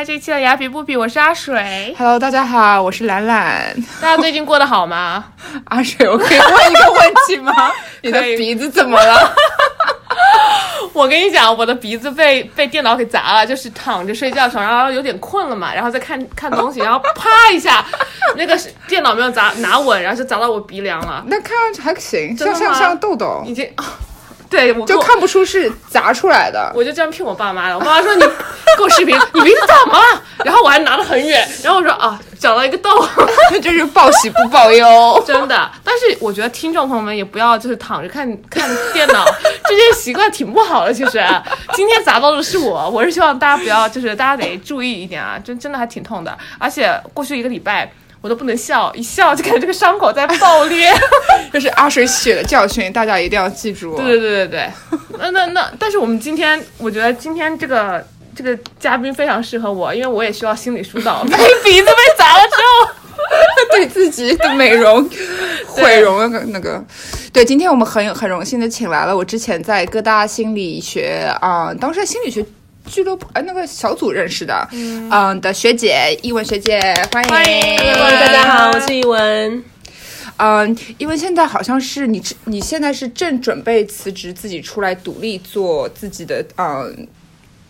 来这期的雅痞不比，我是阿水。Hello，大家好，我是兰兰。大家最近过得好吗？阿水，我可以问一个问题吗？你的鼻子怎么了？我跟你讲，我的鼻子被被电脑给砸了，就是躺着睡觉的时候，然后有点困了嘛，然后再看看东西，然后啪一下，那个电脑没有砸拿稳，然后就砸到我鼻梁了，那看上去还行，像像像痘痘已，经，对我我就看不出是砸出来的。我就这样骗我爸妈的。我爸妈说你 给我视频，你鼻子怎么了？然后我还拿得很远，然后我说啊，找到一个洞。那就是报喜不报忧。真的，但是我觉得听众朋友们也不要就是躺着看看电脑，这些习惯挺不好的。其实今天砸到的是我，我是希望大家不要，就是大家得注意一点啊，真真的还挺痛的。而且过去一个礼拜我都不能笑，一笑就感觉这个伤口在爆裂。这是阿水血的教训，大家一定要记住。对对对对对，那那那，但是我们今天，我觉得今天这个这个嘉宾非常适合我，因为我也需要心理疏导。被鼻子被砸了之后。对自己的美容毁容那个那个。对，今天我们很很荣幸的请来了我之前在各大心理学啊、当时在心理学。俱乐部哎，那个小组认识的，嗯的学姐，一文学姐，欢迎，欢迎 Hello，大家好，我是一文。嗯，因为现在好像是你，你现在是正准备辞职，自己出来独立做自己的，嗯，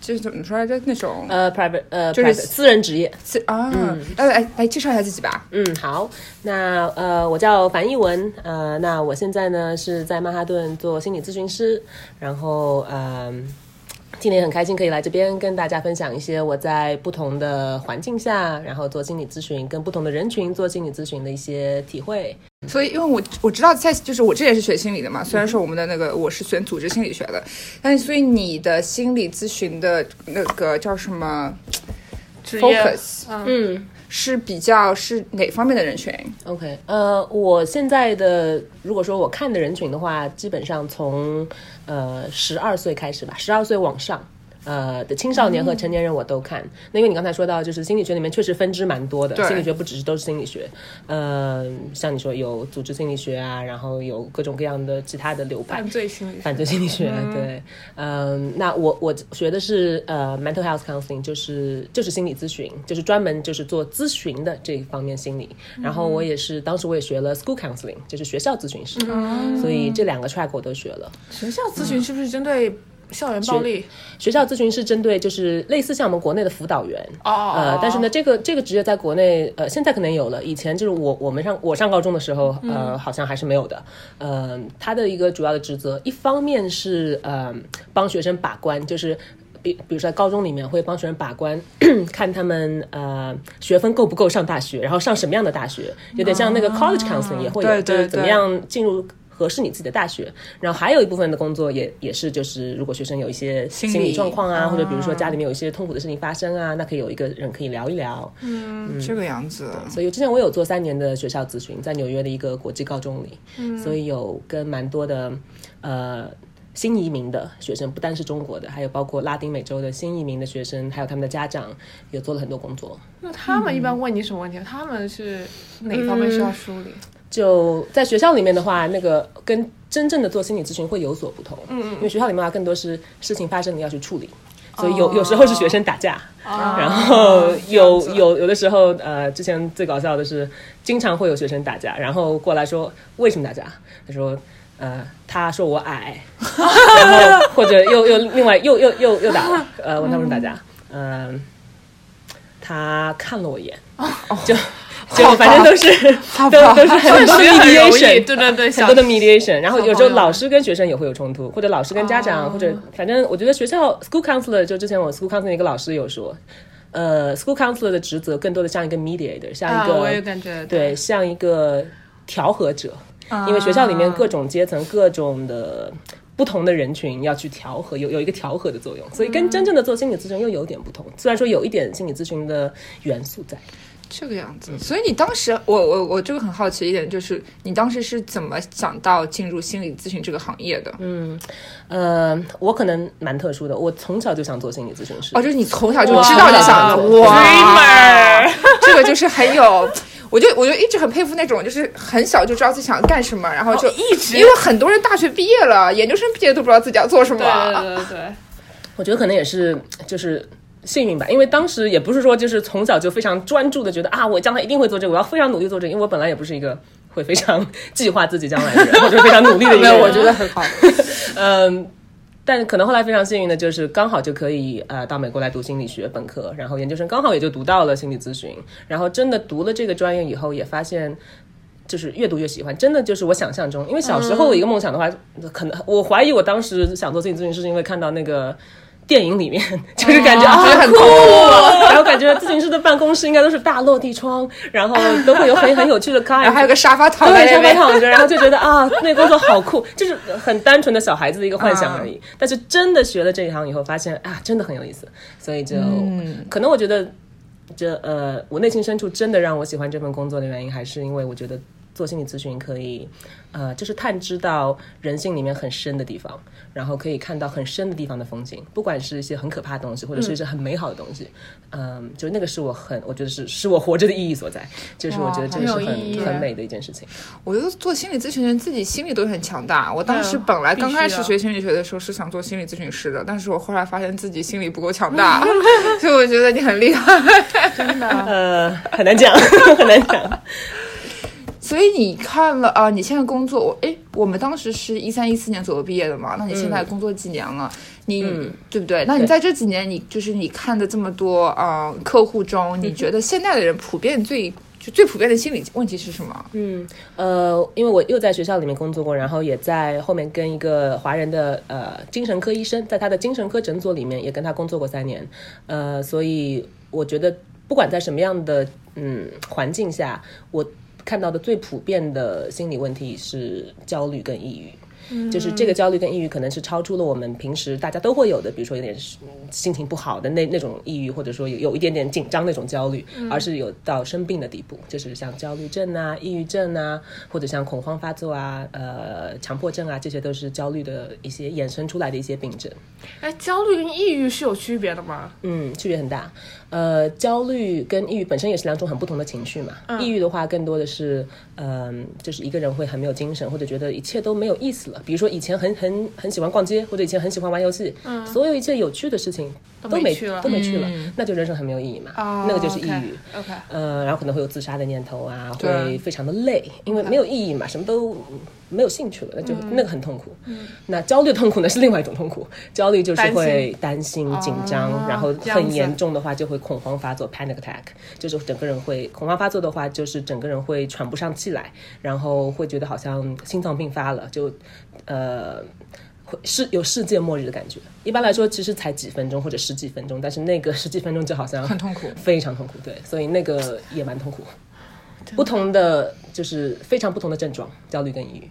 就是怎么说来着？那种呃，private 呃，就是 private，私人职业。私啊，来来来介绍一下自己吧。嗯，好，那呃，我叫樊一文，呃，那我现在呢是在曼哈顿做心理咨询师，然后嗯。今天很开心可以来这边跟大家分享一些我在不同的环境下，然后做心理咨询，跟不同的人群做心理咨询的一些体会。所以，因为我我知道在就是我这也是学心理的嘛，虽然说我们的那个我是选组织心理学的，但是所以你的心理咨询的那个叫什么 focus 嗯是比较是哪方面的人群？，OK，呃，我现在的如果说我看的人群的话，基本上从呃十二岁开始吧，十二岁往上。呃的青少年和成年人我都看，那因为你刚才说到，就是心理学里面确实分支蛮多的，心理学不只是都是心理学，呃，像你说有组织心理学啊，然后有各种各样的其他的流派。犯，罪心理学。犯罪心理学，对，嗯，那我我学的是呃 mental health counseling，就是就是心理咨询，就是专门就是做咨询的这一方面心理。然后我也是当时我也学了 school counseling，就是学校咨询师，所以这两个 track 我都学了。学校咨询是不是针对校园暴力？学校咨询是针对就是类似像我们国内的辅导员，哦呃，但是呢，这个这个职业在国内呃现在可能有了，以前就是我我们上我上高中的时候，呃，好像还是没有的。呃，他的一个主要的职责，一方面是呃帮学生把关，就是。比比如说在高中里面会帮学生把关，看他们呃学分够不够上大学，然后上什么样的大学，有点像那个 college counseling 也会有，对对就是怎么样进入合适你自己的大学。然后还有一部分的工作也也是就是如果学生有一些心理状况啊，或者比如说家里面有一些痛苦的事情发生啊，那可以有一个人可以聊一聊。嗯这个样子。所以之前我有做三年的学校咨询，在纽约的一个国际高中里，所以有跟蛮多的呃新移民的学生，不单是中国的，还有包括拉丁美洲的新移民的学生，还有他们的家长，也做了很多工作。那他们一般问你什么问题？他们是哪方面需要梳理？就在学校里面的话，那个跟真正的做心理咨询会有所不同。嗯嗯，因为学校里面的话更多是事情发生你要去处理。所以有有时候是学生打架，然后有有有的时候，呃，之前最搞笑的是，经常会有学生打架，然后过来说为什么打架？他说，呃，他说我矮，然后或者又又另外又又又又打了，呃，问他为什么打架？嗯、他看了我一眼，就就反正都是都都是很多 的 mediation，对对对，很多的 mediation，然后有时候老师跟学生也会有冲突，或者老师跟家长，或者反正我觉得学校 school counselor 就之前我 school counselor 一个老师有说，呃，school counselor 的职责更多的像一个 mediator，像啊，一个、我也感觉对，像一个调和者，因为学校里面各种阶层、各种的。不同的人群要去调和，有有一个调和的作用，所以跟真正的做心理咨询又有点不同。虽然说有一点心理咨询的元素在，这个样子，所以你当时，我我我这个很好奇一点，就是你当时是怎么想到进入心理咨询这个行业的？嗯，呃，我可能蛮特殊的，我从小就想做心理咨询师。哦，就是你从小就知道你想做，哇。哇，这个就是很有，我就我就一直很佩服那种，就是很小就知道自己想干什么，然后就哦一直。因为很多人大学毕业了，研究生毕业都不知道自己要做什么。对对对对对，我觉得可能也是就是幸运吧，因为当时也不是说就是从小就非常专注的觉得啊，我将来一定会做这个，我要非常努力做这个，因为我本来也不是一个会非常计划自己将来的人，或者非常努力的一个人。我觉得很好。嗯，但可能后来非常幸运的就是刚好就可以呃到美国来读心理学本科，然后研究生刚好也就读到了心理咨询，然后真的读了这个专业以后，也发现。就是越读越喜欢，真的就是我想象中。因为小时候的一个梦想的话，可能我怀疑我当时想做心理咨询师，是因为看到那个电影里面，就是感觉、啊很酷啊，然后感觉咨询师的办公室应该都是大落地窗，然后都会有很很有趣的 client，然后还有个沙发躺对，沙发在那边，躺着，然后就觉得啊，那个工作好酷，就是很单纯的小孩子的一个幻想而已。但是真的学了这一行以后，发现啊，真的很有意思，所以就、可能我觉得，这呃，我内心深处真的让我喜欢这份工作的原因，还是因为我觉得。做心理咨询可以，呃，就是探知到人性里面很深的地方，然后可以看到很深的地方的风景，不管是一些很可怕的东西，或者是一些很美好的东西，嗯，就那个是我很，我觉得是是我活着的意义所在，就是我觉得这是很很很美的一件事情。我觉得做心理咨询人自己心理都很强大。我当时本来刚开始学心理学的时候是想做心理咨询师的，但是我后来发现自己心理不够强大，所以我觉得你很厉害。真的。呃，很难讲，很难讲。所以你看了啊、你现在工作，我哎，我们当时是一三一四年左右毕业的嘛，那你现在工作几年了？你、对不对？那你在这几年，你就是你看的这么多啊、呃客户中，你觉得现在的人普遍最就最普遍的心理问题是什么？嗯，呃，因为我又在学校里面工作过，然后也在后面跟一个华人的呃精神科医生，在他的精神科诊所里面也跟他工作过三年，呃，所以我觉得不管在什么样的嗯环境下，我看到的最普遍的心理问题是焦虑跟抑郁。就是这个焦虑跟抑郁，可能是超出了我们平时大家都会有的，比如说有点嗯心情不好的那那种抑郁，或者说有有一点点紧张那种焦虑，而是有到生病的地步，就是像焦虑症啊、抑郁症啊，或者像恐慌发作啊、呃强迫症啊，这些都是焦虑的一些衍生出来的一些病症。哎，焦虑跟抑郁是有区别的吗？嗯，区别很大。呃，焦虑跟抑郁本身也是两种很不同的情绪嘛。抑郁的话，更多的是，嗯、就是一个人会很没有精神，或者觉得一切都没有意思了。比如说以前很很很喜欢逛街，或者以前很喜欢玩游戏，嗯，所有一切有趣的事情都没没去了都没去了，那就人生很没有意义嘛。哦那个就是抑郁。OK，呃，然后可能会有自杀的念头啊，会非常的累，因为没有意义嘛，什么都没有兴趣了，那就、那个很痛苦。嗯那焦虑痛苦呢是另外一种痛苦，焦虑就是会担心、紧张，然后很严重的话就会恐慌发作 （panic attack），就是整个人会恐慌发作的话，就是整个人会喘不上气来，然后会觉得好像心脏病发了，就呃。会是有世界末日的感觉。一般来说，其实才几分钟或者十几分钟，但是那个十几分钟就好像很痛苦非常痛苦。对，所以那个也蛮痛苦。不同的就是非常不同的症状，焦虑跟抑郁。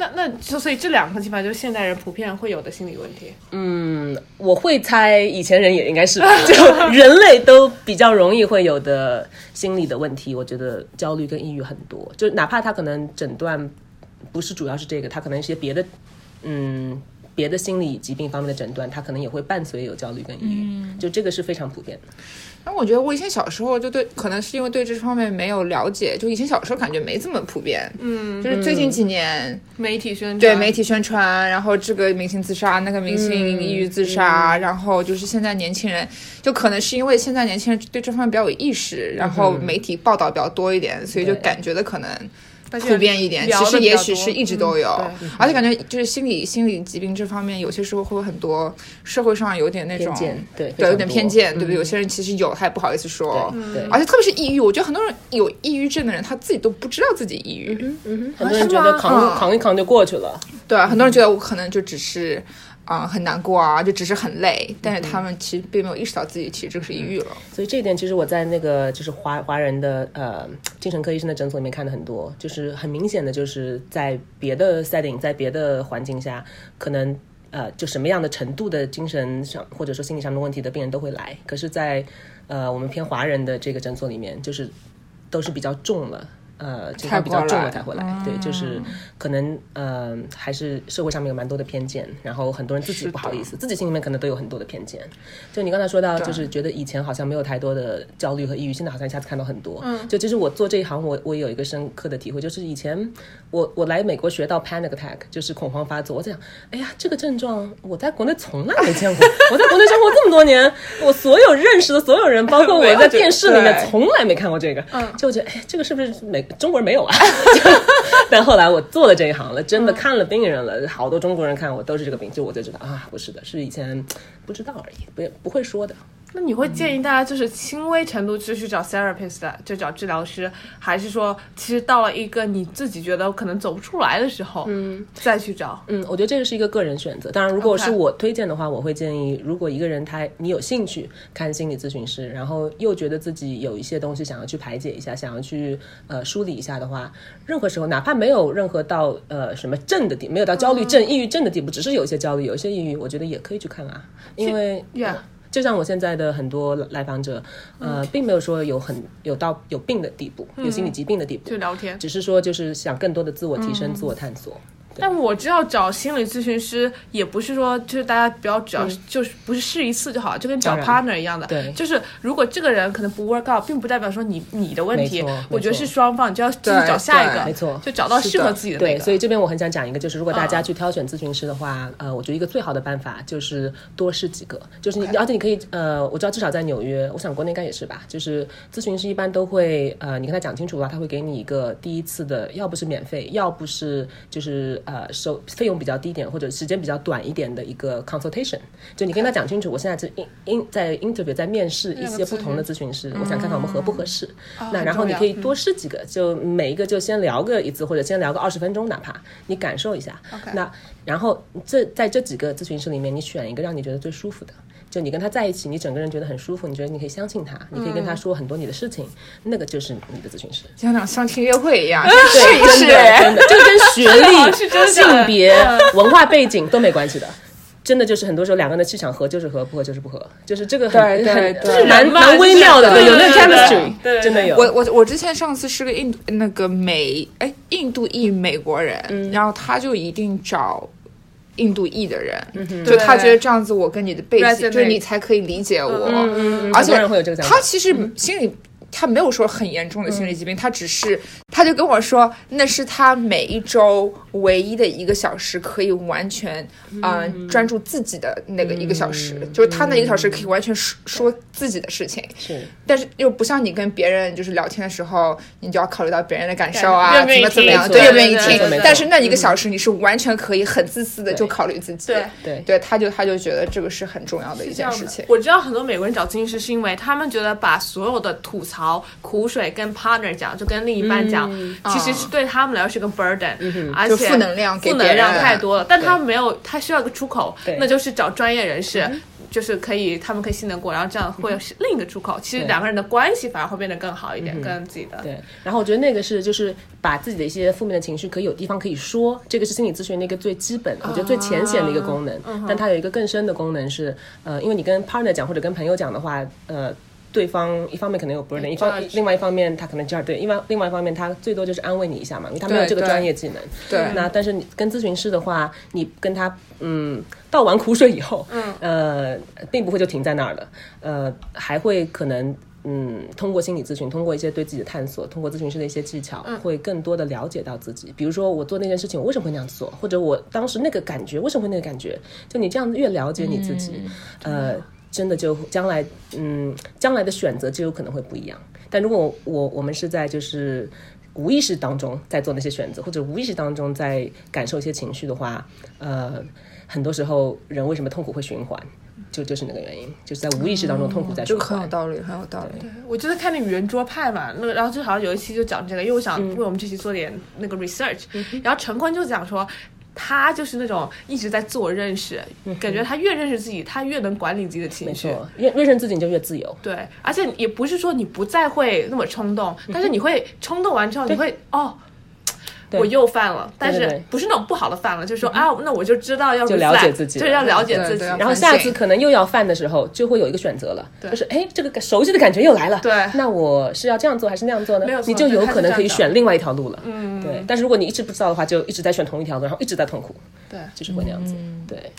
那那就所以这两个基本上就是现代人普遍会有的心理问题。嗯，我会猜以前人也应该是，就人类都比较容易会有的心理的问题。我觉得焦虑跟抑郁很多，就哪怕他可能诊断不是主要是这个，他可能一些别的，嗯。别的心理疾病方面的诊断，他可能也会伴随有焦虑跟抑郁，嗯。就这个是非常普遍的。那我觉得我以前小时候就对，可能是因为对这方面没有了解，就以前小时候感觉没这么普遍。嗯，就是最近几年，媒体宣传对媒体宣传，然后这个明星自杀，那个明星抑郁自杀，然后就是现在年轻人，就可能是因为现在年轻人对这方面比较有意识，然后媒体报道比较多一点，所以就感觉的可能普遍一点。其实也许是一直都有，嗯而且感觉就是心理心理疾病这方面，有些时候会有很多社会上有点那种偏见，对对，有点偏见，对不对？有些人其实有，他也不好意思说。对对，而且特别是抑郁，我觉得很多人有抑郁症的人，他自己都不知道自己抑郁。嗯很多人觉得嗯扛扛一扛就过去了。对啊，很多人觉得我可能就只是啊、很难过啊，就只是很累，但是他们其实并没有意识到自己其实这个是抑郁了。所以这一点，其实我在那个就是华华人的呃精神科医生的诊所里面看的很多，就是很明显的，就是在别的 setting，在别的环境下，可能呃就什么样的程度的精神上或者说心理上的问题的病人都会来，可是在，呃我们偏华人的这个诊所里面，就是都是比较重了。呃情况比较重了才会来。对，就是可能呃还是社会上面有蛮多的偏见，然后很多人自己不好意思，自己心里面可能都有很多的偏见。就你刚才说到，就是觉得以前好像没有太多的焦虑和抑郁，现在好像一下子看到很多。嗯，就其实我做这一行，我我有一个深刻的体会，就是以前我我来美国学到 panic attack，就是恐慌发作，我在想，哎呀，这个症状我在国内从来没见过，我在国内生活这么多年，我所有认识的所有人，包括我 在电视里面从来没看过这个，嗯，就我觉得，哎，这个是不是美中国人没有啊？就 但后来我做了这一行了，真的看了病人了，好多中国人看我都是这个病，就我就知道啊，不是的，是以前不知道而已，不不会说的。那你会建议大家就是轻微程度就去找 therapist 的，就找治疗师，还是说其实到了一个你自己觉得可能走不出来的时候，嗯，再去找？嗯，我觉得这个是一个个人选择。当然，如果是我推荐的话我会建议，如果一个人他你有兴趣看心理咨询师，然后又觉得自己有一些东西想要去排解一下，想要去呃梳理一下的话，任何时候哪怕没有任何到呃什么症的地，没有到焦虑症、抑郁症的地步，只是有一些焦虑，有一些抑郁，我觉得也可以去看啊，因为 Yeah 就像我现在的很多来访者，呃，并没有说有很有到有病的地步，有心理疾病的地步，就聊天。只是说就是想更多的自我提升、自我探索。但我知道找心理咨询师也不是说就是大家不要只要、就是不是试一次就好，就跟找 partner 一样的。对。就是如果这个人可能不 work out，并不代表说你你的问题，我觉得是双方，你就要继续找下一个，没错。就找到适合自己的那对，所以这边我很想讲一个，就是如果大家去挑选咨询师的话，呃，我觉得一个最好的办法就是多试几个，就是你，而且你可以，呃，我知道至少在纽约，我想国内应该也是吧，就是咨询师一般都会，呃，你跟他讲清楚的话，他会给你一个第一次的，要不是免费，要不是就是呃收费用比较低一点或者时间比较短一点的一个 consultation，就你跟他讲清楚，我现在是 in in 在 interview 在面试一些不同的咨询师，我想看看我们合不合适，那然后你可以多试几个，就每一个就先聊个一次，或者先聊个二十分钟，哪怕你感受一下。那然后这在这几个咨询师里面，你选一个让你觉得最舒服的。就你跟他在一起，你整个人觉得很舒服，你觉得你可以相信他，你可以跟他说很多你的事情，那个就是你的咨询师。就像那相亲约会一样，对，试一试。真的真的，这个跟学历、是真的性别、文化背景都没关系的。真的就是很多时候两个人的气场合就是合，不合就是不合，就是这个很对对很对就是蛮蛮微妙的，就是对，有那个对对对 chemistry，对对真的有。我我我之前上次是个印度那个美哎印度裔美国人，嗯然后他就一定找印度裔的人，嗯就他觉得这样子我跟你的背景，就是你才可以理解我，嗯而且他其实心里。他没有说很严重的心理疾病，他只是，他就跟我说，那是他每一周唯一的一个小时可以完全，嗯、专注自己的那个一个小时，就是他那一个小时可以完全说说自己的事情，是。但是又不像你跟别人就是聊天的时候，你就要考虑到别人的感受啊，怎么怎么样，听对，愿不愿意听。但是那一个小时你是完全可以很自私的就考虑自己。对对。对，他就他就觉得这个是很重要的一件事情。我知道很多美国人找咨询师是因为他们觉得把所有的吐槽、苦水跟 partner 讲，就跟另一半讲，其实是对他们来说是个 burden，、而且负能量给负能量太多了。但他们没有，他需要一个出口，那就是找专业人士。就是可以，他们可以信得过，然后这样会是另一个出口。其实两个人的关系反而会变得更好一点，跟自己的对，然后我觉得那个是就是把自己的一些负面的情绪可以有地方可以说，这个是心理咨询的一个最基本，我觉得最浅显的一个功能。但它有一个更深的功能是，呃，因为你跟 partner 讲或者跟朋友讲的话，呃。对方一方面可能有 burden，一方另外一方面他可能这样对，另外另外一方面他最多就是安慰你一下嘛，因为他没有这个专业技能。对那但是你跟咨询师的话，你跟他嗯倒完苦水以后，嗯呃，并不会就停在那儿了，呃，还会可能。嗯，通过心理咨询，通过一些对自己的探索，通过咨询师的一些技巧，会更多的了解到自己。比如说，我做那件事情，我为什么会那样子做，或者我当时那个感觉，为什么会那个感觉？就你这样越了解你自己，呃，真的就将来，嗯，将来的选择就有可能会不一样。但如果我我们是在就是无意识当中在做那些选择，或者无意识当中在感受一些情绪的话，呃，很多时候人为什么痛苦会循环，就就是那个原因，就是在无意识当中痛苦在循环。就很有。道理，很有道理。对我就是看那个圆桌派嘛，那个然后就好像有一期就讲这个，因为我想嗯为我们这期做点那个 research，、然后陈坤就讲说。他就是那种一直在自我认识，感觉他越认识自己，他越能管理自己的情绪。越认识自己你就越自由。对，而且也不是说你不再会那么冲动，但是你会冲动完之后，你会哦，我又犯了，但是不是那种不好的犯了，就是说啊，那我就知道要就了解自己就是要了解自己然后下次可能又要犯的时候，就会有一个选择了，就是哎，这个熟悉的感觉又来了，对。那我是要这样做还是那样做呢？没有？你就有可能可以选另外一条路了，嗯，对。但是如果你一直不知道的话，就一直在选同一条路，然后一直在痛苦，对，就是会那样子，对，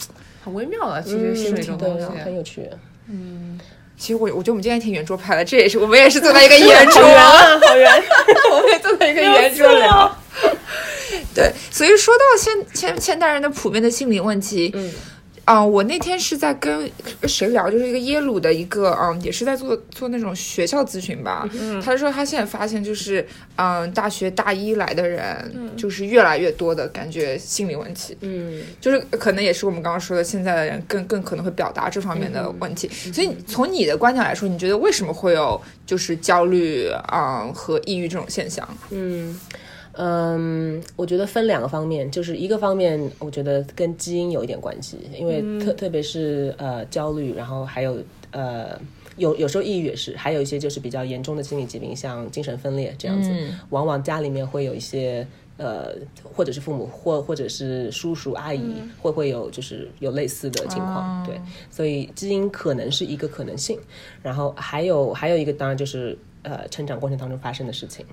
很微妙啊，其实心理这种东西。很有趣，其实我我觉得我们今天挺圆桌派的，这也是我们也是坐在一个圆桌，啊，好圆，我们也坐在一个圆桌聊。对，所以说到现现现代人的普遍的心理问题，嗯。啊、我那天是在跟谁聊，就是一个耶鲁的一个，嗯，也是在做做那种学校咨询吧。他说他现在发现就是，嗯，大学大一来的人，就是越来越多的感觉心理问题。嗯。就是可能也是我们刚刚说的，现在的人更更可能会表达这方面的问题。所以从你的观点来说，你觉得为什么会有就是焦虑啊、嗯和抑郁这种现象？嗯嗯，我觉得分两个方面，就是一个方面，我觉得跟基因有一点关系，因为特、特别是呃焦虑，然后还有呃。有有时候抑郁也是，还有一些就是比较严重的心理疾病，像精神分裂这样子，往往家里面会有一些呃，或者是父母或或者是叔叔阿姨，会会有就是有类似的情况，对，所以基因可能是一个可能性，然后还有还有一个当然就是呃成长过程当中发生的事情，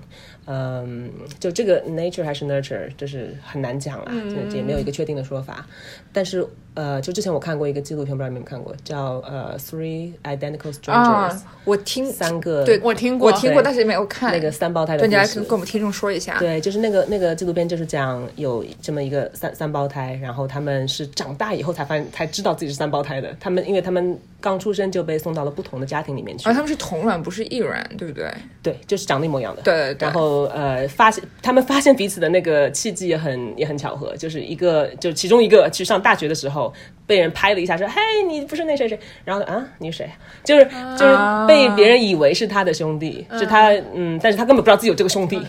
嗯，就这个 nature 还是 nurture，就是很难讲啦，就也没有一个确定的说法。但是呃，就之前我看过一个纪录片，不知道你们有看过，叫呃 Three Identical Strangers，、啊，我听三个对我听过我听过，对但是没有看那个三胞胎的对，你来跟跟我们听众说一下。对，就是那个那个纪录片，就是讲有这么一个三三胞胎，然后他们是长大以后才发现才知道自己是三胞胎的。他们因为他们刚出生就被送到了不同的家庭里面去，而他们是同卵，不是异卵，对不对？对，就是长得一模一样的。对对对然后呃，发现他们发现彼此的那个契机也很也很巧合，就是一个就其中一个去上大学的时候被人拍了一下，说：“嘿，你不是那谁谁？”然后啊，你是谁？就是就是被别人以为是他的兄弟，是他嗯，但是他根本不知道自己有这个兄弟，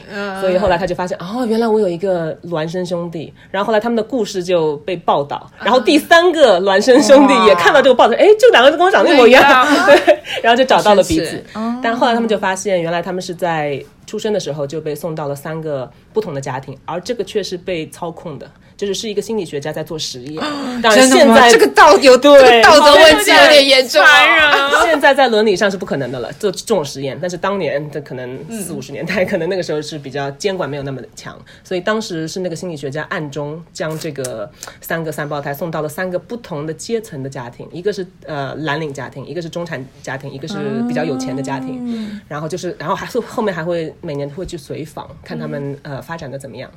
所以后来他就发现哦，原来我有一个孪生兄弟。然后后来他们的故事就被报道，然后第三个孪生兄弟也看到这个报道，哎，这两个跟我长得一模一样，对，然后就找到了彼此。但后来他们就发现，原来他们是在出生的时候就被送到了三个不同的家庭，而这个却是被操控的，就是是一个心理学家在做实验。当然，真的吗？现在这个道有这个对道德问题有点严重啊。现在在伦理上是不可能的了，做这种实验。但是当年的可能四五十年代，可能那个时候是比较监管没有那么强，所以当时是那个心理学家暗中将这个三个三胞胎送到了三个不同的阶层的家庭，一个是呃蓝领家庭，一个是中产家庭，一个是比较有钱的家庭。然后就是，然后还是后面还会每年会去随访，看他们、呃发展的怎么样。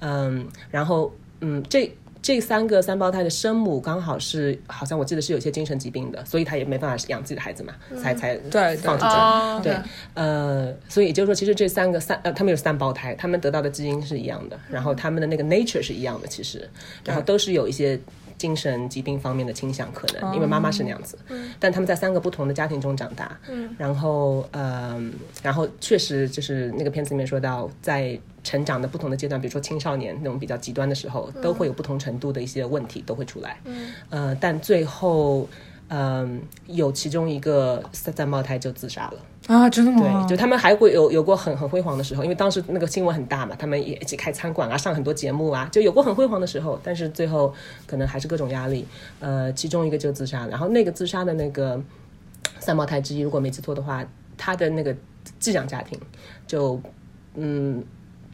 嗯，然后嗯这。这三个三胞胎的生母刚好是，好像我记得是有些精神疾病的，所以她也没办法养自己的孩子嘛，才才放出去。哦对，呃，所以也就是说，其实这三个三呃，他们有三胞胎，他们得到的基因是一样的，然后他们的那个 nature 是一样的，其实，然后都是有一些精神疾病方面的倾向可能，因为妈妈是那样子，但他们在三个不同的家庭中长大，然后嗯，然后确实就是那个片子里面说到，在成长的不同的阶段，比如说青少年那种比较极端的时候，都会有不同程度的一些问题都会出来，呃，但最后。嗯，有其中一个三三胞胎就自杀了。啊，真的吗？对，就他们还会有有过很很辉煌的时候，因为当时那个新闻很大嘛，他们也一起开餐馆啊，上很多节目啊，就有过很辉煌的时候，但是最后可能还是各种压力，呃，其中一个就自杀，然后那个自杀的那个三胞胎之一，如果没记错的话，他的那个寄养家庭就嗯。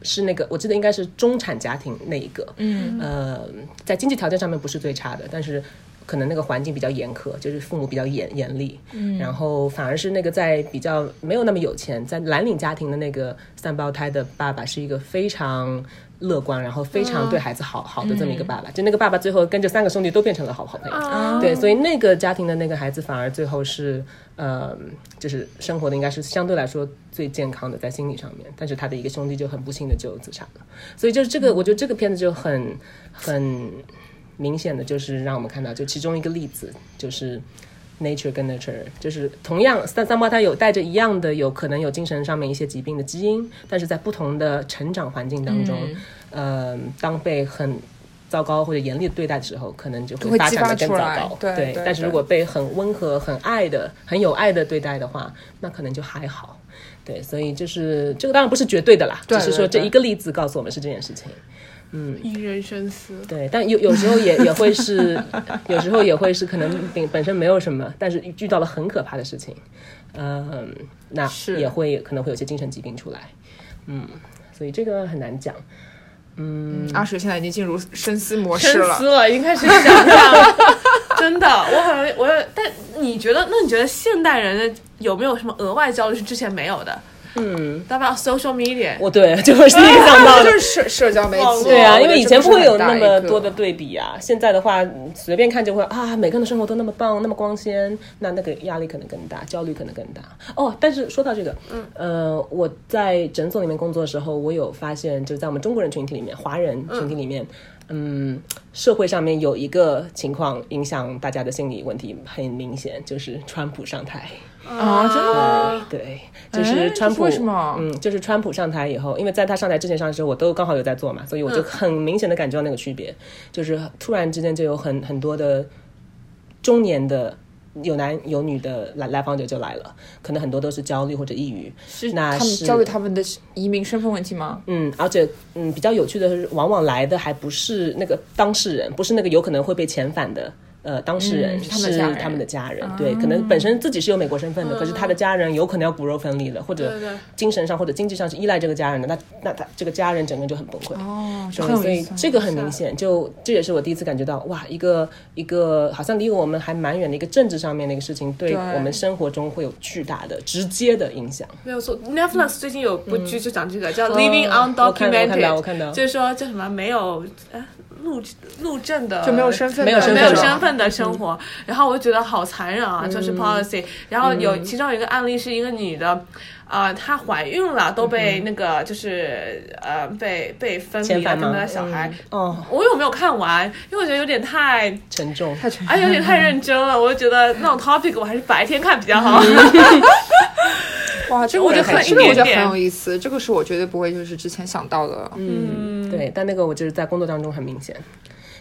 是那个，我记得应该是中产家庭那一个，嗯，呃，在经济条件上面不是最差的，但是可能那个环境比较严苛，就是父母比较严严厉，嗯，然后反而是那个在比较没有那么有钱，在蓝领家庭的那个三胞胎的爸爸是一个非常乐观，然后非常对孩子好、好的这么一个爸爸，就那个爸爸最后跟这三个兄弟都变成了好好朋友，对，所以那个家庭的那个孩子反而最后是呃，就是生活的应该是相对来说最健康的，在心理上面，但是他的一个兄弟就很不幸的就自杀了，所以就是这个，我觉得这个片子就很很明显的就是让我们看到，就其中一个例子就是 nature 跟 nurture，就是同样三三胞胎有带着一样的有可能有精神上面一些疾病的基因，但是在不同的成长环境当中，呃，当被很糟糕或者严厉的对待的时候，可能就会发发展的更糟糕。对对对但是如果被很温和、很爱的、很有爱的对待的话，那可能就还好。对，所以就是这个当然不是绝对的啦，对只是说这一个例子告诉我们是这件事情。引人深思。对，但有有时候也也会是，有时候也会是可能本本身没有什么，但是遇到了很可怕的事情，嗯，那是也会可能会有些精神疾病出来，嗯，所以这个很难讲。嗯阿水现在已经进入深思模式了。深思了，已经开始想象。真的，我好像我有，但你觉得？那你觉得现代人有没有什么额外焦虑是之前没有的？嗯，大家 social media，我对，就会是那个想到的 就。是社社交媒体，对啊，因为以前不会有那么多的对比啊，现在的话嗯随便看就会啊，每个人的生活都那么棒，那么光鲜，那那个压力可能更大，焦虑可能更大。哦，但是说到这个，嗯，呃，我在诊所里面工作的时候，我有发现，就是在我们中国人群体里面，华人群体里面。嗯，社会上面有一个情况影响大家的心理问题很明显，就是川普上台。啊，真的吗？对，就是哎川普，为什么嗯，就是川普上台以后，因为在他上台之前上的时候，我都刚好有在做嘛，所以我就很明显的感觉到那个区别，就是突然之间就有很很多的中年的。有男有女的来来访者就来了，可能很多都是焦虑或者抑郁，是那是他们教育他们的移民身份问题吗？嗯，而且嗯，比较有趣的是，往往来的还不是那个当事人，不是那个有可能会被遣返的。呃，当事人是他们的家人，对，可能本身自己是有美国身份的，可是他的家人有可能要骨肉分离了，或者精神上或者经济上是依赖这个家人的，那那他这个家人整个就很崩溃。哦，所。以这个很明显，就这也是我第一次感觉到，哇，一个一个好像离我们还蛮远的一个政治上面的一个事情，对对我们生活中会有巨大的、直接的影响。没有错。Netflix 最近有部剧就讲这个，叫《Living 嗯我看到我看 Undocumented 到我看》，到就是说叫什么没有哎路路政的就没有身份，没有身没有份的身份的生活，然后我就觉得好残忍啊，就是 policy。然后有其中有一个案例是一个女的，呃，她怀孕了，都被那个就是呃被被分离了，跟遣返吗她的小孩。哦，我有没有看完？因为我觉得有点太，沉重。太沉哎，有点太认真了。我就觉得那种 topic 我还是白天看比较好。哇，这个我觉得很这个我觉得很有意思，这个是我绝对不会就是之前想到的。嗯，对，但那个我就是在工作当中很明显，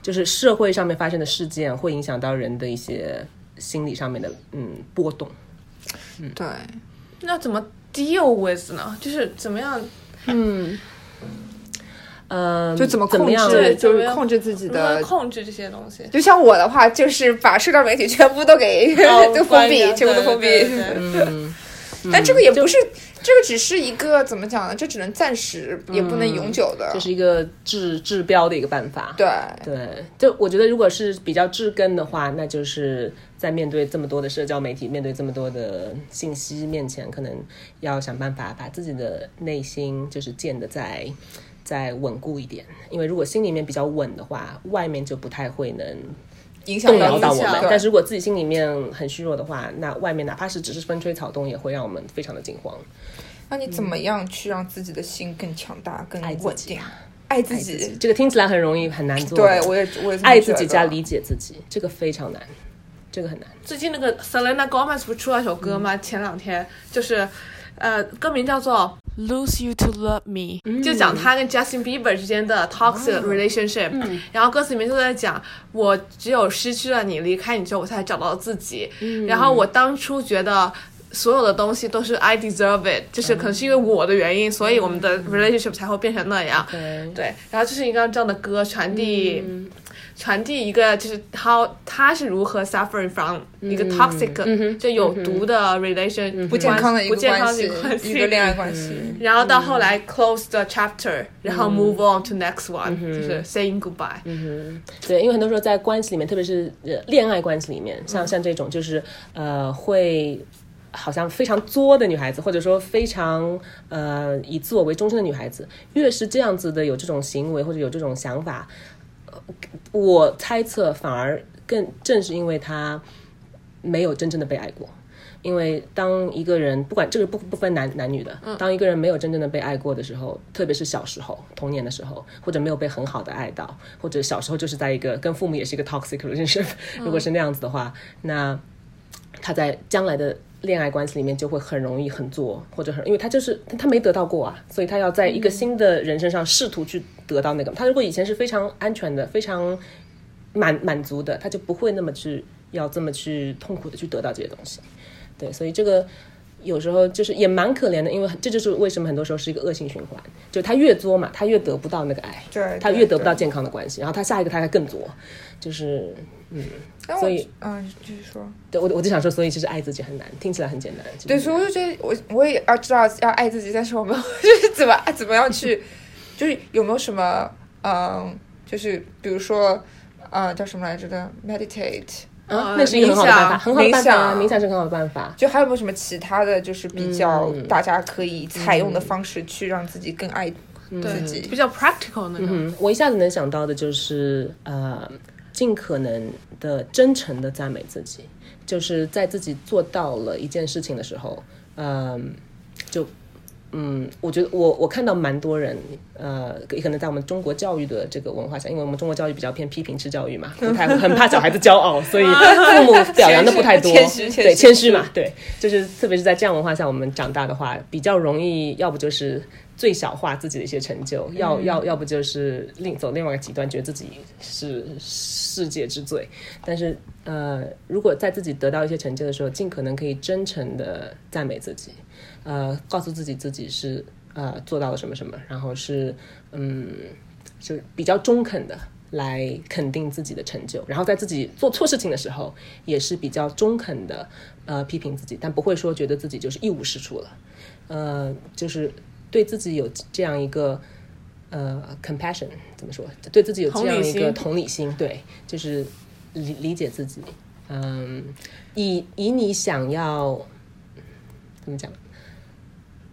就是社会上面发生的事件会影响到人的一些心理上面的嗯波动。对，那怎么 deal with 呢？就是怎么样嗯，呃，就怎么控？制，就是控制自己的。控制这些东西？就像我的话，就是把社交媒体全部都给哦 都封闭，全部都封闭。嗯，但这个也不是，这个只是一个怎么讲呢？这只能暂时，也不能永久的。这是一个治治标的一个办法。对，对，就我觉得，如果是比较治根的话，那就是在面对这么多的社交媒体、面对这么多的信息面前，可能要想办法把自己的内心就是建的再再稳固一点。因为如果心里面比较稳的话，外面就不太会能影响到我们。但是如果自己心里面很虚弱的话，那外面哪怕是只是风吹草动，也会让我们非常的惊慌。那你怎么样去让自己的心更强大、更？爱自己爱自己，，这个听起来很容易，很难做。对我也我也爱自己加理解自己，这个非常难，这个很难。最近那个 Selena Gomez 不是出了首歌吗？前两天就是，呃，歌名叫做《Lose You to Love Me》，就讲她跟 Justin Bieber 之间的 toxic relationship、然后歌词里面就在讲，我只有失去了你，离开你之后，我才找到自己。然后我当初觉得。所有的东西都是 I deserve it，就是可能是因为我的原因，所以我们的 relationship 才会变成那样。对对，然后就是一个这样的歌传递、传递一个就是 how 他是如何 suffering from 一个 toxic、就有毒的 relation、不健康的一个不健康关系的一个关，系，一个恋爱关系。然后到后来 close the chapter，、然后 move on to next one，、就是 saying goodbye。对，因为很多时候在关系里面，特别是呃恋爱关系里面，像像这种就是呃会。好像非常作的女孩子，或者说非常呃以自我为中心的女孩子，越是这样子的有这种行为或者有这种想法，呃我猜测反而更正是因为他没有真正的被爱过。因为当一个人不管这个不不分男男女的，当一个人没有真正的被爱过的时候，特别是小时候童年的时候，或者没有被很好的爱到，或者小时候就是在一个跟父母也是一个 toxic relationship，如果是那样子的话，那他在将来的恋爱关系里面就会很容易很作，或者很，因为他就是他没得到过啊，所以他要在一个新的人身上试图去得到那个。他如果以前是非常安全的、非常满满足的，他就不会那么去要这么去痛苦的去得到这些东西。对，所以这个有时候就是也蛮可怜的，因为这就是为什么很多时候是一个恶性循环，就他越作嘛，他越得不到那个爱，对他越得不到健康的关系，然后他下一个他还更作，就是嗯所以嗯，继续说。对我我就想说，所以其实爱自己很难，听起来很简单，对，所以我就觉得我我也要知道要爱自己，但是我们 就是怎么怎么样去，就是有没有什么嗯，就是比如说呃叫什么来着的 meditate，啊呃那是一个很好的办法，冥想很好的办法啊，冥想冥想是很好的办法。就还有没有什么其他的就是比较嗯大家可以采用的方式去让自己更爱自己？比较 practical 那种。嗯，我一下子能想到的就是呃，尽可能的真诚的赞美自己，就是在自己做到了一件事情的时候，嗯、就。嗯，我觉得我我看到蛮多人，呃，也可能在我们中国教育的这个文化下，因为我们中国教育比较偏批评式教育嘛，不太很怕小孩子骄傲，所以父母表扬的不太多，谦虚对谦虚嘛，对，就是特别是在这样文化下我们长大的话，比较容易，要不就是最小化自己的一些成就，要要要不就是另走另外一个极端，觉得自己是世界之最。但是呃，如果在自己得到一些成就的时候，尽可能可以真诚的赞美自己，呃，告诉自己自己是呃做到了什么什么，然后是嗯，就比较中肯的。来肯定自己的成就，然后在自己做错事情的时候，也是比较中肯的，呃，批评自己，但不会说觉得自己就是一无是处了，呃，就是对自己有这样一个呃 compassion 怎么说？对自己有这样一个同理心，对，就是理理解自己，嗯，以以你想要怎么讲？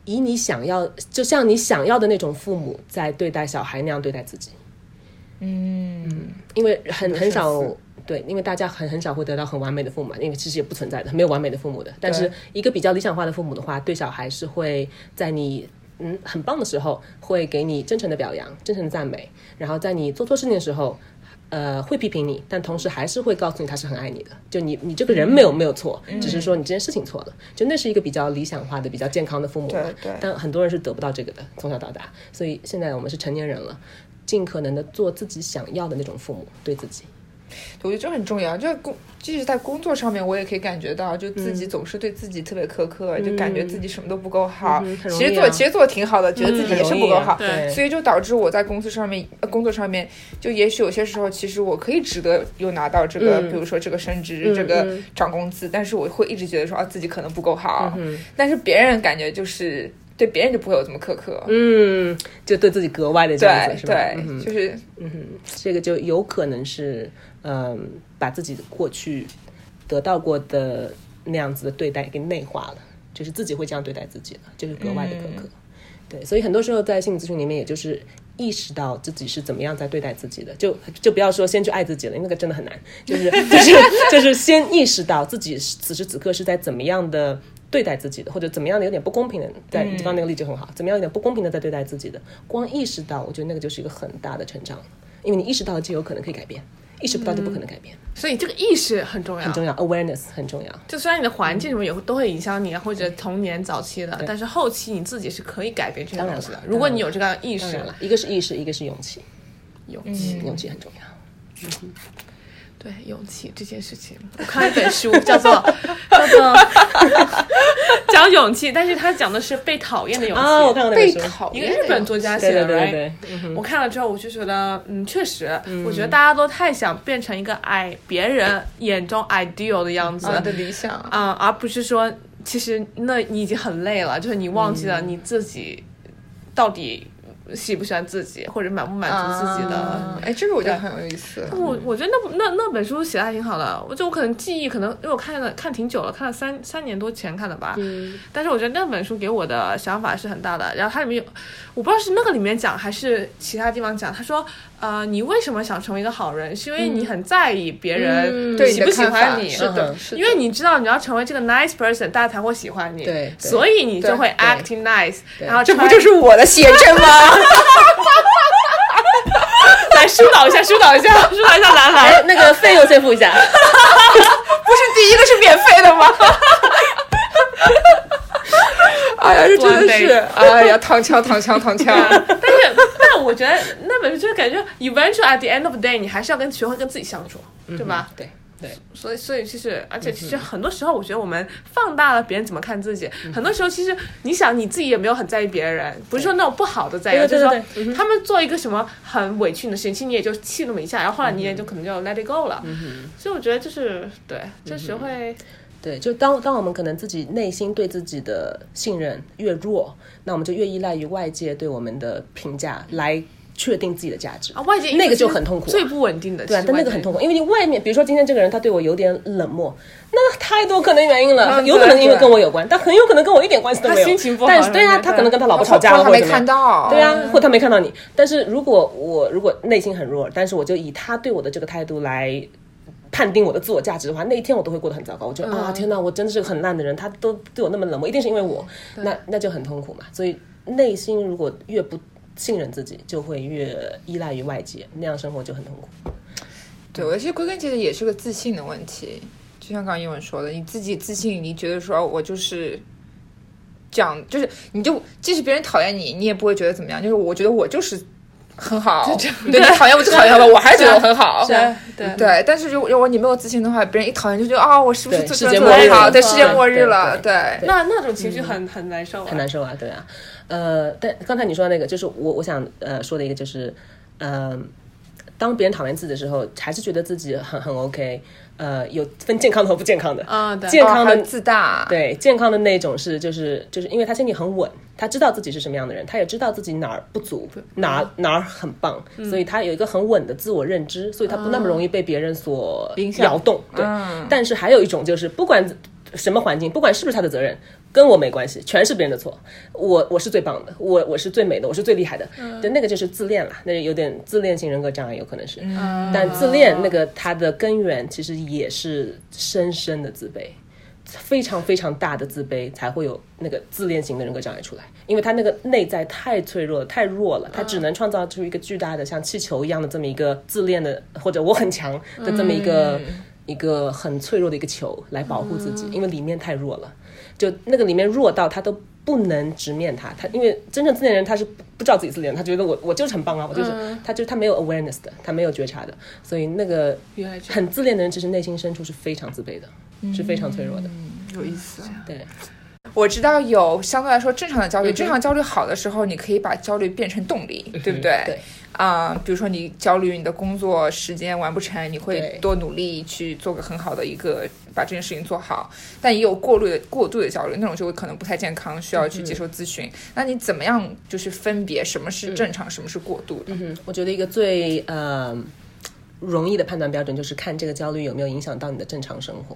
以你想要，就像你想要的那种父母在对待小孩那样对待自己。嗯，因为很很少对，因为大家很很少会得到很完美的父母嘛，因为其实也不存在的，没有完美的父母的。但是一个比较理想化的父母的话，对小孩是会在你嗯很棒的时候，会给你真诚的表扬、真诚的赞美，然后在你做错事情的时候。呃，会批评你，但同时还是会告诉你他是很爱你的。就你，你这个人没有没有错，只是说你这件事情错了。就那是一个比较理想化的、比较健康的父母嘛。对对但很多人是得不到这个的，从小到大。所以现在我们是成年人了，尽可能的做自己想要的那种父母，对自己。我觉得这很重要。就是工，即使在工作上面，我也可以感觉到，就自己总是对自己特别苛刻，就感觉自己什么都不够好。其实做啊其实做的挺好的，觉得自己也是不够好。所以就导致我在公司上面，呃工作上面，就也许有些时候，其实我可以值得又拿到这个，嗯比如说这个升职、嗯这个嗯涨工资，但是我会一直觉得说啊，自己可能不够好。嗯但是别人感觉就是对别人就不会有这么苛刻。嗯，就对自己格外的这样对子，是吧？对，嗯就是这个就有可能是，嗯，把自己的过去得到过的那样子的对待给内化了，就是自己会这样对待自己了，就是格外的苛刻。对，所以很多时候在心理咨询里面，也就是意识到自己是怎么样在对待自己的，就就不要说先去爱自己了，那个真的很难，就是 就是就是先意识到自己此时此刻是在怎么样的。对待自己的，或者怎么样的有点不公平的，在你刚刚那个例子很好，怎么样有点不公平的在对待自己的，光意识到，我觉得那个就是一个很大的成长，因为你意识到了就有可能可以改变，意识不到就不可能改变，所以这个意识很重要，很重要，awareness 很重要。就虽然你的环境什么也会都会影响你啊，或者童年早期的，但是后期你自己是可以改变这些当然了东西的。如果你有这个意识，了，一个是意识，一个是勇气，勇气，勇气很重要。对勇气这件事情，我看了一本书，叫做 叫做讲勇气，但是他讲的是被讨厌的勇气。啊，我看到那被书，讨厌的一个日本作家写的，对对对 right？对对，我看了之后，我就觉得，嗯，确实，我觉得大家都太想变成一个爱别人眼中 ideal 的样子，啊的理想。啊、而不是说，其实那你已经很累了，就是你忘记了你自己到底喜不喜欢自己，或者满不满足自己的。啊哎，这个我觉得很有意思。我我觉得那那那本书写的还挺好的，我就我可能记忆可能因为我看了看挺久了，看了三三年多前看的吧，嗯但是我觉得那本书给我的想法是很大的。然后它里面有，我不知道是那个里面讲还是其他地方讲，他说，呃，你为什么想成为一个好人，是因为你很在意别人喜不喜欢你，是的，嗯是的因为你知道你要成为这个 nice person，大家才会喜欢你，对对所以你就会 acting nice，然后这不就是我的写真吗？来疏导一下，疏导一下，疏导一下兰兰。哎，那个费用先付一下。不是第一个是免费的吗？哎呀，这真的是哎呀，躺枪，躺枪，躺枪。但是，但我觉得那本书就是感觉，eventually at the end of the day，你还是要跟学会跟自己相处，对吧？对，对，所以所以其实，而且其实很多时候，我觉得我们放大了别人怎么看自己。很多时候，其实你想你自己也没有很在意别人，不是说那种不好的在意，就是对说他们做一个什么很委屈你的事情，其实你也就气那么一下，然后后来你也就可能就 let it go 了。所以我觉得就是对，就学会对，就当当我们可能自己内心对自己的信任越弱，那我们就越依赖于外界对我们的评价来确定自己的价值啊，外界那个就很痛苦啊最不稳定的。对但那个很痛苦，因为你外面，比如说今天这个人他对我有点冷漠，那太多可能原因了，嗯有可能因为跟我有关，但很有可能跟我一点关系都没有。他心情不好但是对啊，他可能跟他老婆吵架了，或者他没看到，对啊，或他没看到你。但是如果我如果内心很弱，但是我就以他对我的这个态度来判定我的自我价值的话，那一天我都会过得很糟糕。我觉得、啊，天哪，我真的是个很烂的人，他都对我那么冷漠，一定是因为我，那那就很痛苦嘛。所以内心如果越不信任自己，就会越依赖于外界，那样生活就很痛苦。对，我其实归根结底也是个自信的问题。就像刚刚英文说的，你自己自信，你觉得说我就是这样，就是你就即使别人讨厌你，你也不会觉得怎么样。就是我觉得我就是很好，对你讨厌我就讨厌吧，我还是觉得我很好。对。对。对，但是如果如果你没有自信的话，别人一讨厌就觉得啊、我是不是做世界末日做得好？对，世界末日了，对。对。那那种情绪很很难受啊，很难受啊，对啊，呃，但刚才你说的那个，就是我我想呃说的一个就是，嗯，当别人讨厌自己的时候，还是觉得自己很很 OK，呃，有分健康的和不健康的，啊对。健康的哦自大，对，健康的那种是就是就是因为他心里很稳，他知道自己是什么样的人，他也知道自己哪儿不足，哪儿哪儿很棒，所以他有一个很稳的自我认知，所以他不那么容易被别人所影响摇动。对，嗯但是还有一种就是不管什么环境，不管是不是他的责任。跟我没关系，全是别人的错。我我是最棒的，我我是最美的，我是最厉害的。对，那个就是自恋了，那有点自恋型人格障碍，有可能是。但自恋那个它的根源其实也是深深的自卑。非常非常大的自卑，才会有那个自恋型的人格障碍出来，因为他那个内在太脆弱了，太弱了，他只能创造出一个巨大的像气球一样的这么一个自恋的或者我很强的这么一个、一个很脆弱的一个球来保护自己，因为里面太弱了，就那个里面弱到他都不能直面他，他因为真正自恋人他是不不知道自己自恋，他觉得我我就是很棒啊，我就是、他就是他没有 awareness 的，他没有觉察的，所以那个很自恋的人其实内心深处是非常自卑的，是非常脆弱的。有意思。对，我知道有相对来说正常的焦虑，正常焦虑好的时候，你可以把焦虑变成动力，对不对？对。啊、比如说你焦虑你的工作时间完不成，你会多努力去做个很好的一个把这件事情做好。但也有过滤的过度的焦虑，那种就会可能不太健康，需要去接受咨询。那你怎么样就是分别什么是正常，什么是过度的？嗯，我觉得一个最呃容易的判断标准就是看这个焦虑有没有影响到你的正常生活。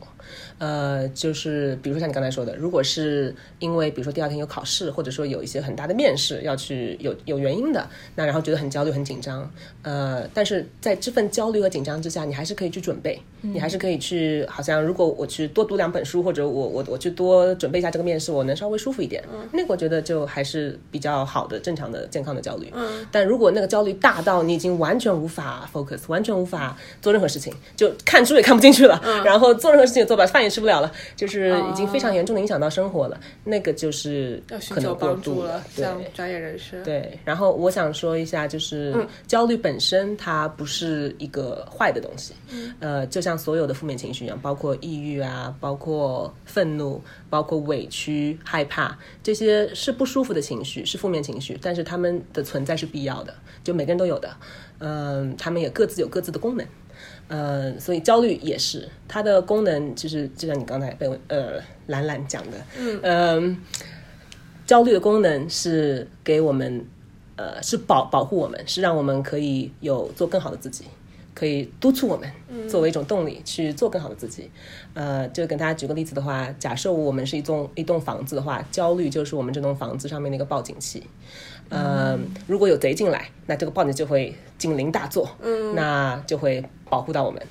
呃，就是比如说像你刚才说的，如果是因为比如说第二天有考试，或者说有一些很大的面试要去有有原因的，那然后觉得很焦虑、很紧张。呃，但是在这份焦虑和紧张之下，你还是可以去准备，你还是可以去，好像如果我去多读两本书，或者我我我去多准备一下这个面试，我能稍微舒服一点。那个我觉得就还是比较好的、正常的、健康的焦虑。嗯，但如果那个焦虑大到你已经完全无法 focus，完全无法做任何事情，就看书也看不进去了，然后做任何事情也做不了，饭也吃不了了，就是已经非常严重的影响到生活了。那个就是可能求帮助过度了，对。专业人士。对，然后我想说一下，就是焦虑本身它不是一个坏的东西，呃，就像所有的负面情绪一样，包括抑郁啊，包括愤怒，包括委屈、害怕，这些是不舒服的情绪，是负面情绪，但是它们的存在是必要的，就每个人都有的，嗯、他们也各自有各自的功能。呃，所以焦虑也是它的功能，就是就像你刚才被呃兰兰讲的，嗯、焦虑的功能是给我们，呃，是保保护我们，是让我们可以有做更好的自己，可以督促我们作为一种动力去做更好的自己。呃，就跟大家举个例子的话，假设我们是一栋一栋房子的话，焦虑就是我们这栋房子上面的一个报警器。呃，如果有贼进来，那这个报警就会警铃大作，嗯，那就会保护到我们。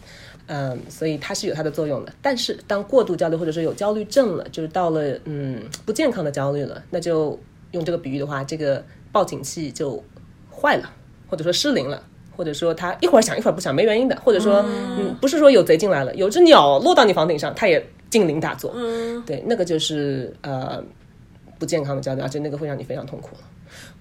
嗯，所以它是有它的作用的。但是当过度焦虑或者说有焦虑症了，就是到了嗯不健康的焦虑了，那就用这个比喻的话，这个报警器就坏了，或者说失灵了。或者说他一会儿响一会儿不响，没原因的，或者说，嗯，不是说有贼进来了，有只鸟落到你房顶上，它也警铃大作，嗯，对，那个就是呃不健康的焦虑，而且那个会让你非常痛苦。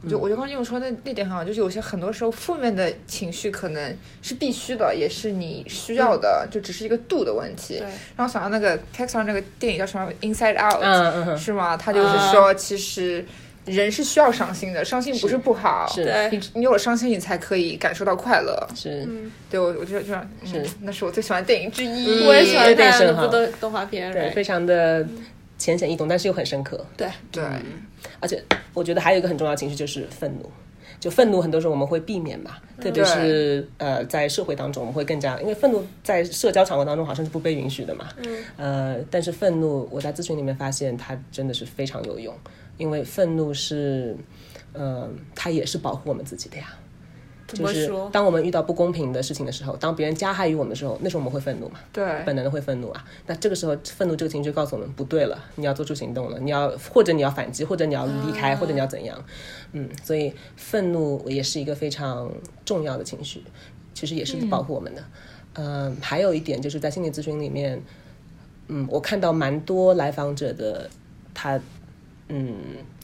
我就我就刚刚跟你说那那点很好，就是有些很多时候负面的情绪可能是必须的，也是你需要的，就只是一个度的问题。对。然后想到那个 Pixar 那个电影叫什么《Inside Out》，嗯嗯是吗？他就是说，其实人是需要伤心的，伤心不是不好，是。对。你你有了伤心，你才可以感受到快乐。是，对我，我觉得这样、嗯是。那是我最喜欢的电影之一。我也喜欢看是哈那部动动画片，对，非常的浅显易懂，但是又很深刻。对，对，而且我觉得还有一个很重要的情绪就是愤怒。就愤怒，很多时候我们会避免嘛，特别是呃，在社会当中，我们会更加，因为愤怒在社交场合当中好像是不被允许的嘛。嗯。呃，但是愤怒，我在咨询里面发现它真的是非常有用，因为愤怒是，呃，它也是保护我们自己的呀。就是？当我们遇到不公平的事情的时候，当别人加害于我们的时候，那时候我们会愤怒嘛？对，本能的会愤怒啊。那这个时候，愤怒这个情绪告诉我们不对了，你要做出行动了，你要或者你要反击，或者你要离开，或者你要怎样？嗯，所以愤怒也是一个非常重要的情绪，其实也是保护我们的。嗯、还有一点就是在心理咨询里面，嗯，我看到蛮多来访者的他，嗯，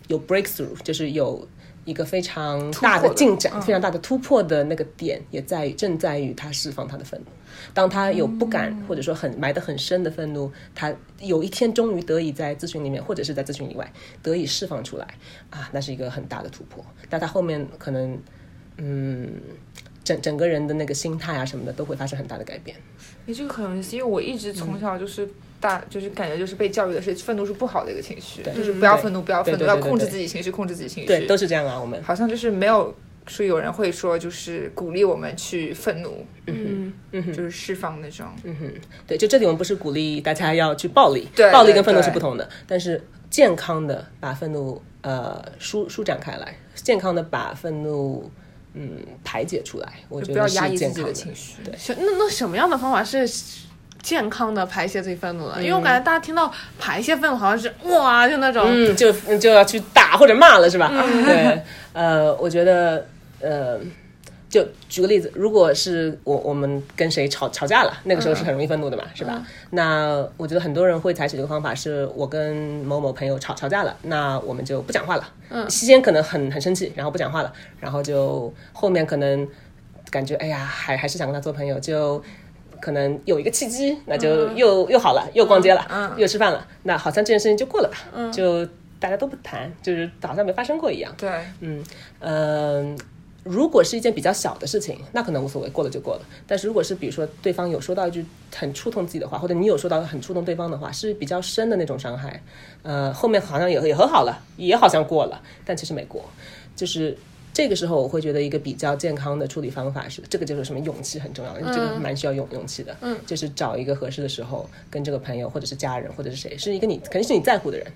有 breakthrough，就是有。一个非常大的进展，非常大的突破的那个点，也在于正在于他释放他的愤怒。当他有不敢，或者说很埋得很深的愤怒，他有一天终于得以在咨询里面，或者是在咨询以外得以释放出来啊，那是一个很大的突破。但他后面可能，嗯，整整个人的那个心态啊什么的都会发生很大的改变。你这个很有意思，因为我一直从小就是大，就是感觉就是被教育的是愤怒是不好的一个情绪，就是不要愤怒，不要愤怒，要控制自己情绪，控制自己情绪。对，都是这样啊。我们好像就是没有说有人会说就是鼓励我们去愤怒，嗯嗯，就是释放那种。嗯哼，对，就这里我们不是鼓励大家要去暴力，对对暴力跟愤怒是不同的，但是健康的把愤怒呃舒舒展开来，健康的把愤怒嗯排解出来，我就不要觉得是压抑自己的情绪。对，那那什么样的方法是健康的排泄自己愤怒呢？嗯因为我感觉大家听到排泄愤怒好像是哇，就那种，嗯，就就要去打或者骂了，是吧？对，呃，我觉得，呃，就举个例子，如果是我我们跟谁吵吵架了，那个时候是很容易愤怒的嘛，是吧？那我觉得很多人会采取这个方法，是我跟某某朋友吵吵架了，那我们就不讲话了，嗯，期间可能很很生气，然后不讲话了，然后就后面可能感觉哎呀，还还是想跟他做朋友，就。可能有一个契机，那就又、又好了，又逛街了，又吃饭了，那好像这件事情就过了吧，就大家都不谈，就是好像没发生过一样。对，嗯，呃，如果是一件比较小的事情，那可能无所谓，过了就过了。但是如果是比如说对方有说到一句很触动自己的话，或者你有说到很触动对方的话，是比较深的那种伤害，呃，后面好像也也和好了，也好像过了，但其实没过，就是。这个时候，我会觉得一个比较健康的处理方法是，这个就是什么勇气很重要，这个蛮需要勇勇气的。嗯，就是找一个合适的时候，跟这个朋友或者是家人或者是谁，是一个你肯定是你在乎的人，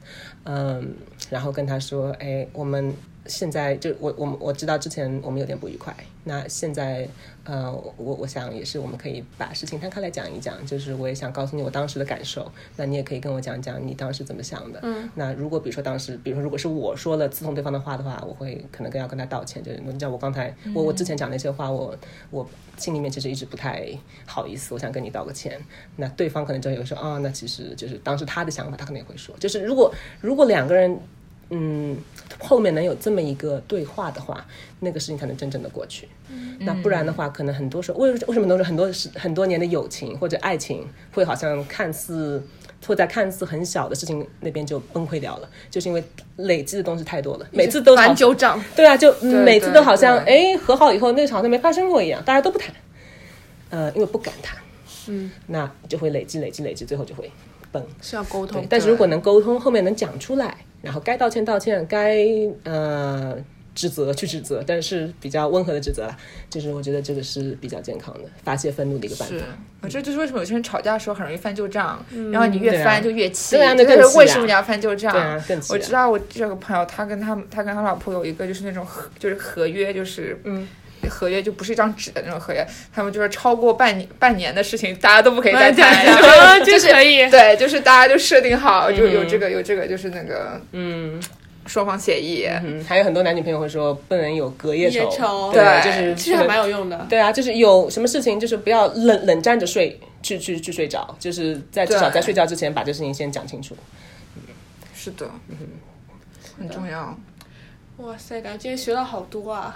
嗯，然后跟他说，哎，我们现在就我我我知道之前我们有点不愉快，那现在呃，我我想也是我们可以把事情摊开来讲一讲，就是我也想告诉你我当时的感受，那你也可以跟我讲讲你当时怎么想的。嗯，那如果比如说当时，比如说如果是我说了刺痛对方的话的话，我会可能更要跟他道歉，就是你知道我刚才我我之前讲那些话，我我心里面其实一直不太好意思，我想跟你道个歉。那对方可能就会说啊，那其实就是当时他的想法，他可能也会说，就是如果如果两个人。嗯，后面能有这么一个对话的话，那个事情才能真正的过去。那不然的话，可能很多时候为为什么都是很多是很多年的友情或者爱情，会好像看似会在看似很小的事情那边就崩溃掉了，就是因为累积的东西太多了，每次都翻好旧账，对啊，就每次都好像对。哎和好以后，那个好像没发生过一样，大家都不谈，呃，因为不敢谈，嗯，那就会累积累积累积，最后就会崩。是要沟通，。但是如果能沟通，后面能讲出来，然后该道歉道歉，该呃指责去指责，但是比较温和的指责啦，就是我觉得这个是比较健康的发泄愤怒的一个办是法。，我这就是为什么有些人吵架的时候很容易翻旧账，然后你越翻就越气，对啊那这更气啊就是为什么你要翻旧账。对啊更气啊我知道我这个朋友，他跟他他跟他老婆有一个就是那种合就是合约，就是嗯。合约就不是一张纸的那种合约，他们就是超过半年半年的事情，大家都不可以再谈，啊 就是可以，对，就是大家就设定好，就有这个有这个就是那个嗯双方协议，嗯，还有很多男女朋友会说不能有隔夜仇，对，就是其实还蛮有用的。对啊，就是有什么事情，就是不要冷冷战着睡，去去去睡着，就是在至少在睡觉之前把这事情先讲清楚。是的，很重要。哇塞，感觉今天学到好多啊，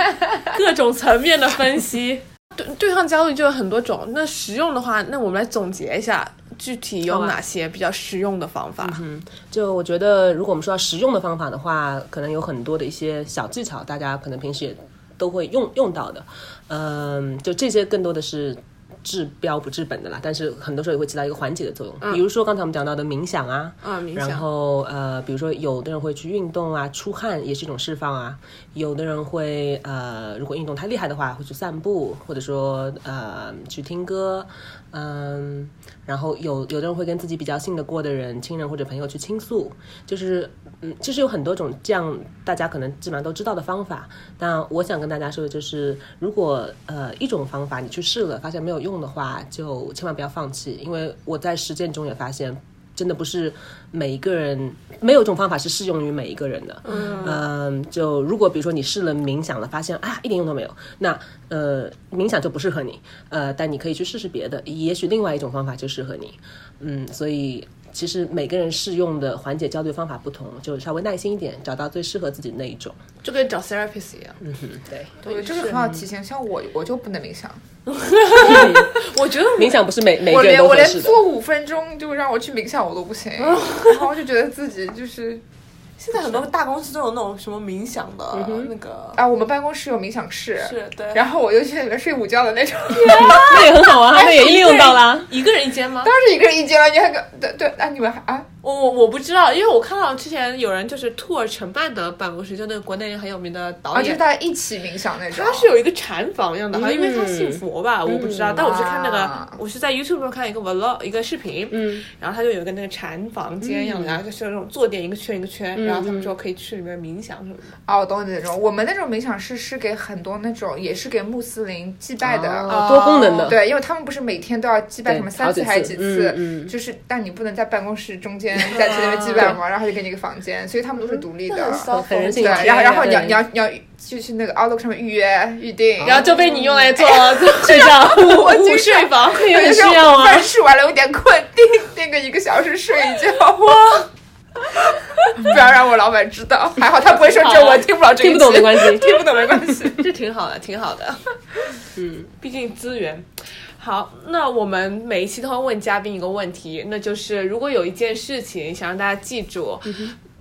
各种层面的分析。对对抗焦虑就有很多种，那实用的话，那我们来总结一下，具体有哪些比较实用的方法？嗯就我觉得，如果我们说到实用的方法的话，可能有很多的一些小技巧，大家可能平时也都会用用到的。嗯，就这些更多的是治标不治本的啦，但是很多时候也会起到一个缓解的作用。比如说刚才我们讲到的冥想啊，啊，冥想然后呃，比如说有的人会去运动啊，出汗也是一种释放啊。有的人会呃，如果运动太厉害的话，会去散步，或者说呃去听歌，嗯，然后有有的人会跟自己比较信得过的人、亲人或者朋友去倾诉，就是嗯，其实有很多种这样大家可能基本上都知道的方法。但我想跟大家说的就是，如果呃一种方法你去试了，发现没有用的话，就千万不要放弃，因为我在实践中也发现。真的不是每一个人，没有一种方法是适用于每一个人的。嗯，就如果比如说你试了冥想了，发现啊一点用都没有，那呃冥想就不适合你。呃，但你可以去试试别的，也许另外一种方法就适合你。嗯，所以其实每个人适用的缓解焦虑方法不同，就稍微耐心一点，找到最适合自己的那一种。就跟找 therapist 一样。嗯哼，对，对，这个很好提醒。像我，我就不能冥想，我觉得 冥想不是每每我个人连我连都合适的。做五分钟就让我去冥想我都不行，然后就觉得自己就是现在很多大公司都有那种什么冥想的那个，啊，我们办公室有冥想室，是对，然后我就去里面睡午觉的那种，那也很好啊，那也应用到了。一个人一间吗？当然是一个人一间了，你还个对对，啊，你们还啊，我我我不知道，因为我看到之前有人就是 tour 承办的办公室，就那个国内很有名的导啊，就是，大家一起冥想那种，他是有一个禅房一样的，好像因为他信佛吧，我不知道。但我是看那个啊，我是在 YouTube 上看一个 vlog 一个视频，嗯，然后他就有一个那个禅房间一样的，然后就是那种坐垫一个圈一个圈，然后他们说可以去里面冥想什么的。哦，我懂你那种。我们那种冥想室是给很多那种，也是给穆斯林祭拜的。哦多功能的。对，因为他们不是每天都要祭拜什么三次还是几次次，嗯嗯就是但你不能在办公室中间 在在那边祭拜嘛，然后就给你一个房间，所以他们都是独立的。对，很人性化然后然后你要你要你要就去那个 Outlook 上面预约预定，然后就被你用来做睡觉，我午睡房。有点就是需要啊午饭。吃完了有点困，定定个一个小时睡一觉。哇！不要让我老板知道，还好他不会说只有我听不了这一听不懂没关系听不懂没关系。这挺好的，挺好的。嗯，毕竟资源。好，那我们每一期都会问嘉宾一个问题，那就是如果有一件事情想让大家记住，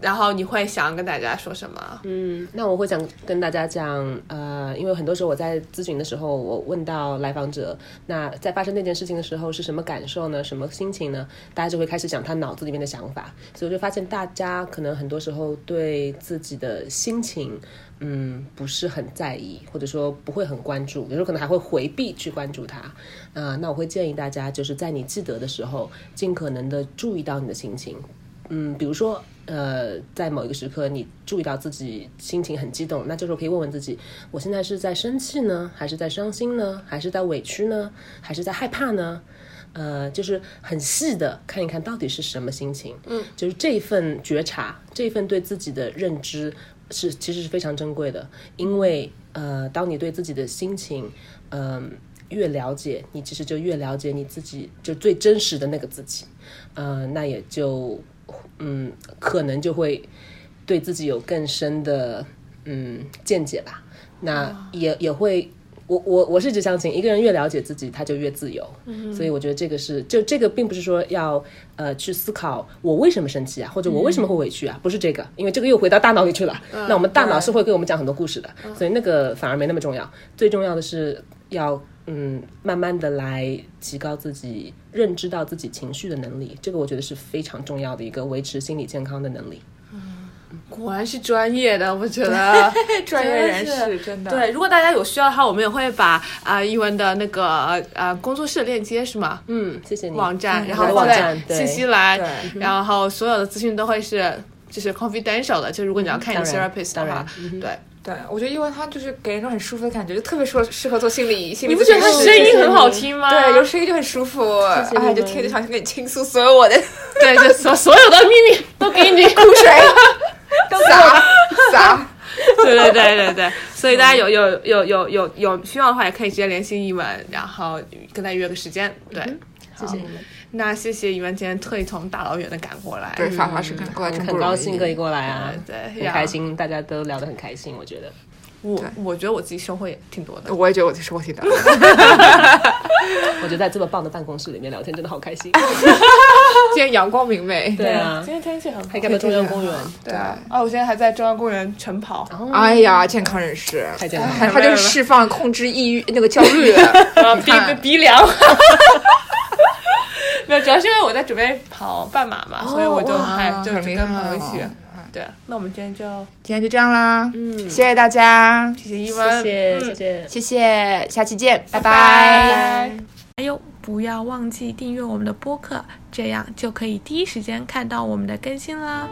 然后你会想跟大家说什么？嗯，那我会想跟大家讲，呃，因为很多时候我在咨询的时候，我问到来访者，那在发生那件事情的时候是什么感受呢？什么心情呢？大家就会开始讲他脑子里面的想法，所以我就发现大家可能很多时候对自己的心情，嗯，不是很在意，或者说不会很关注，有时候可能还会回避去关注它。啊、那我会建议大家，就是在你记得的时候，尽可能的注意到你的心情，嗯，比如说，呃，在某一个时刻，你注意到自己心情很激动，那这时候可以问问自己：我现在是在生气呢，还是在伤心呢，还是在委屈呢，还是在害怕呢？呃，就是很细的看一看到底是什么心情。嗯，就是这一份觉察，这一份对自己的认知是其实是非常珍贵的，因为呃，当你对自己的心情，嗯、越了解，你其实就越了解你自己，就最真实的那个自己。呃，那也就嗯，可能就会对自己有更深的嗯见解吧。那也也会，我我我是一直相信，一个人越了解自己，他就越自由。所以我觉得这个是，就这个并不是说要呃去思考我为什么生气啊，或者我为什么会委屈啊，不是这个，因为这个又回到大脑里去了。那我们大脑是会给我们讲很多故事的，所以那个反而没那么重要。最重要的是要嗯，慢慢的来提高自己认知到自己情绪的能力，这个我觉得是非常重要的一个维持心理健康的能力。果然是专业的，我觉得 专业人士真的对，如果大家有需要的话，我们也会把啊一文的那个呃工作室的链接是吗？嗯，谢谢你。网站，嗯然后放在网站对信息栏，然后所有的资讯都会是就是 confidential 的，就如果你要看你 therapist 的话，对。对，我觉得因为他就是给人一种很舒服的感觉，就特别适适合做心理心理你不觉得他声音很好听吗？对，有声音就很舒服，哎，就听着想跟你倾诉所有我的 对，就所所有的秘密都给你。苦水。对对对对对，所以大家有有有有有有需要的话，也可以直接联系一文，然后跟他约个时间。对，谢谢你们。那谢谢你们今天特意从大老远的赶过来。对，法华是赶过来真很。高兴可以过来啊，对对很开心，大家都聊得很开心，我觉得。我我觉得我自己收获也挺多的。我也觉得我自己收获挺大的。我觉得在这么棒的办公室里面聊天真的好开心。今天阳光明媚。对啊今，天天气很好还。看到中央公园，对啊，啊，我现在还在中央公园晨跑，哎呀，健康人士，太健康了他他就是释放、控制抑郁那个焦虑。啊，鼻 看鼻凉。没有，主要是因为我在准备跑半马嘛，所以我就哇还就跟朋友一起。对，那我们今天就今天就这样啦，嗯，谢谢大家，谢谢一文，谢谢嗯谢谢。谢谢，下期见，拜拜拜。还有，不要忘记订阅我们的播客，这样就可以第一时间看到我们的更新啦。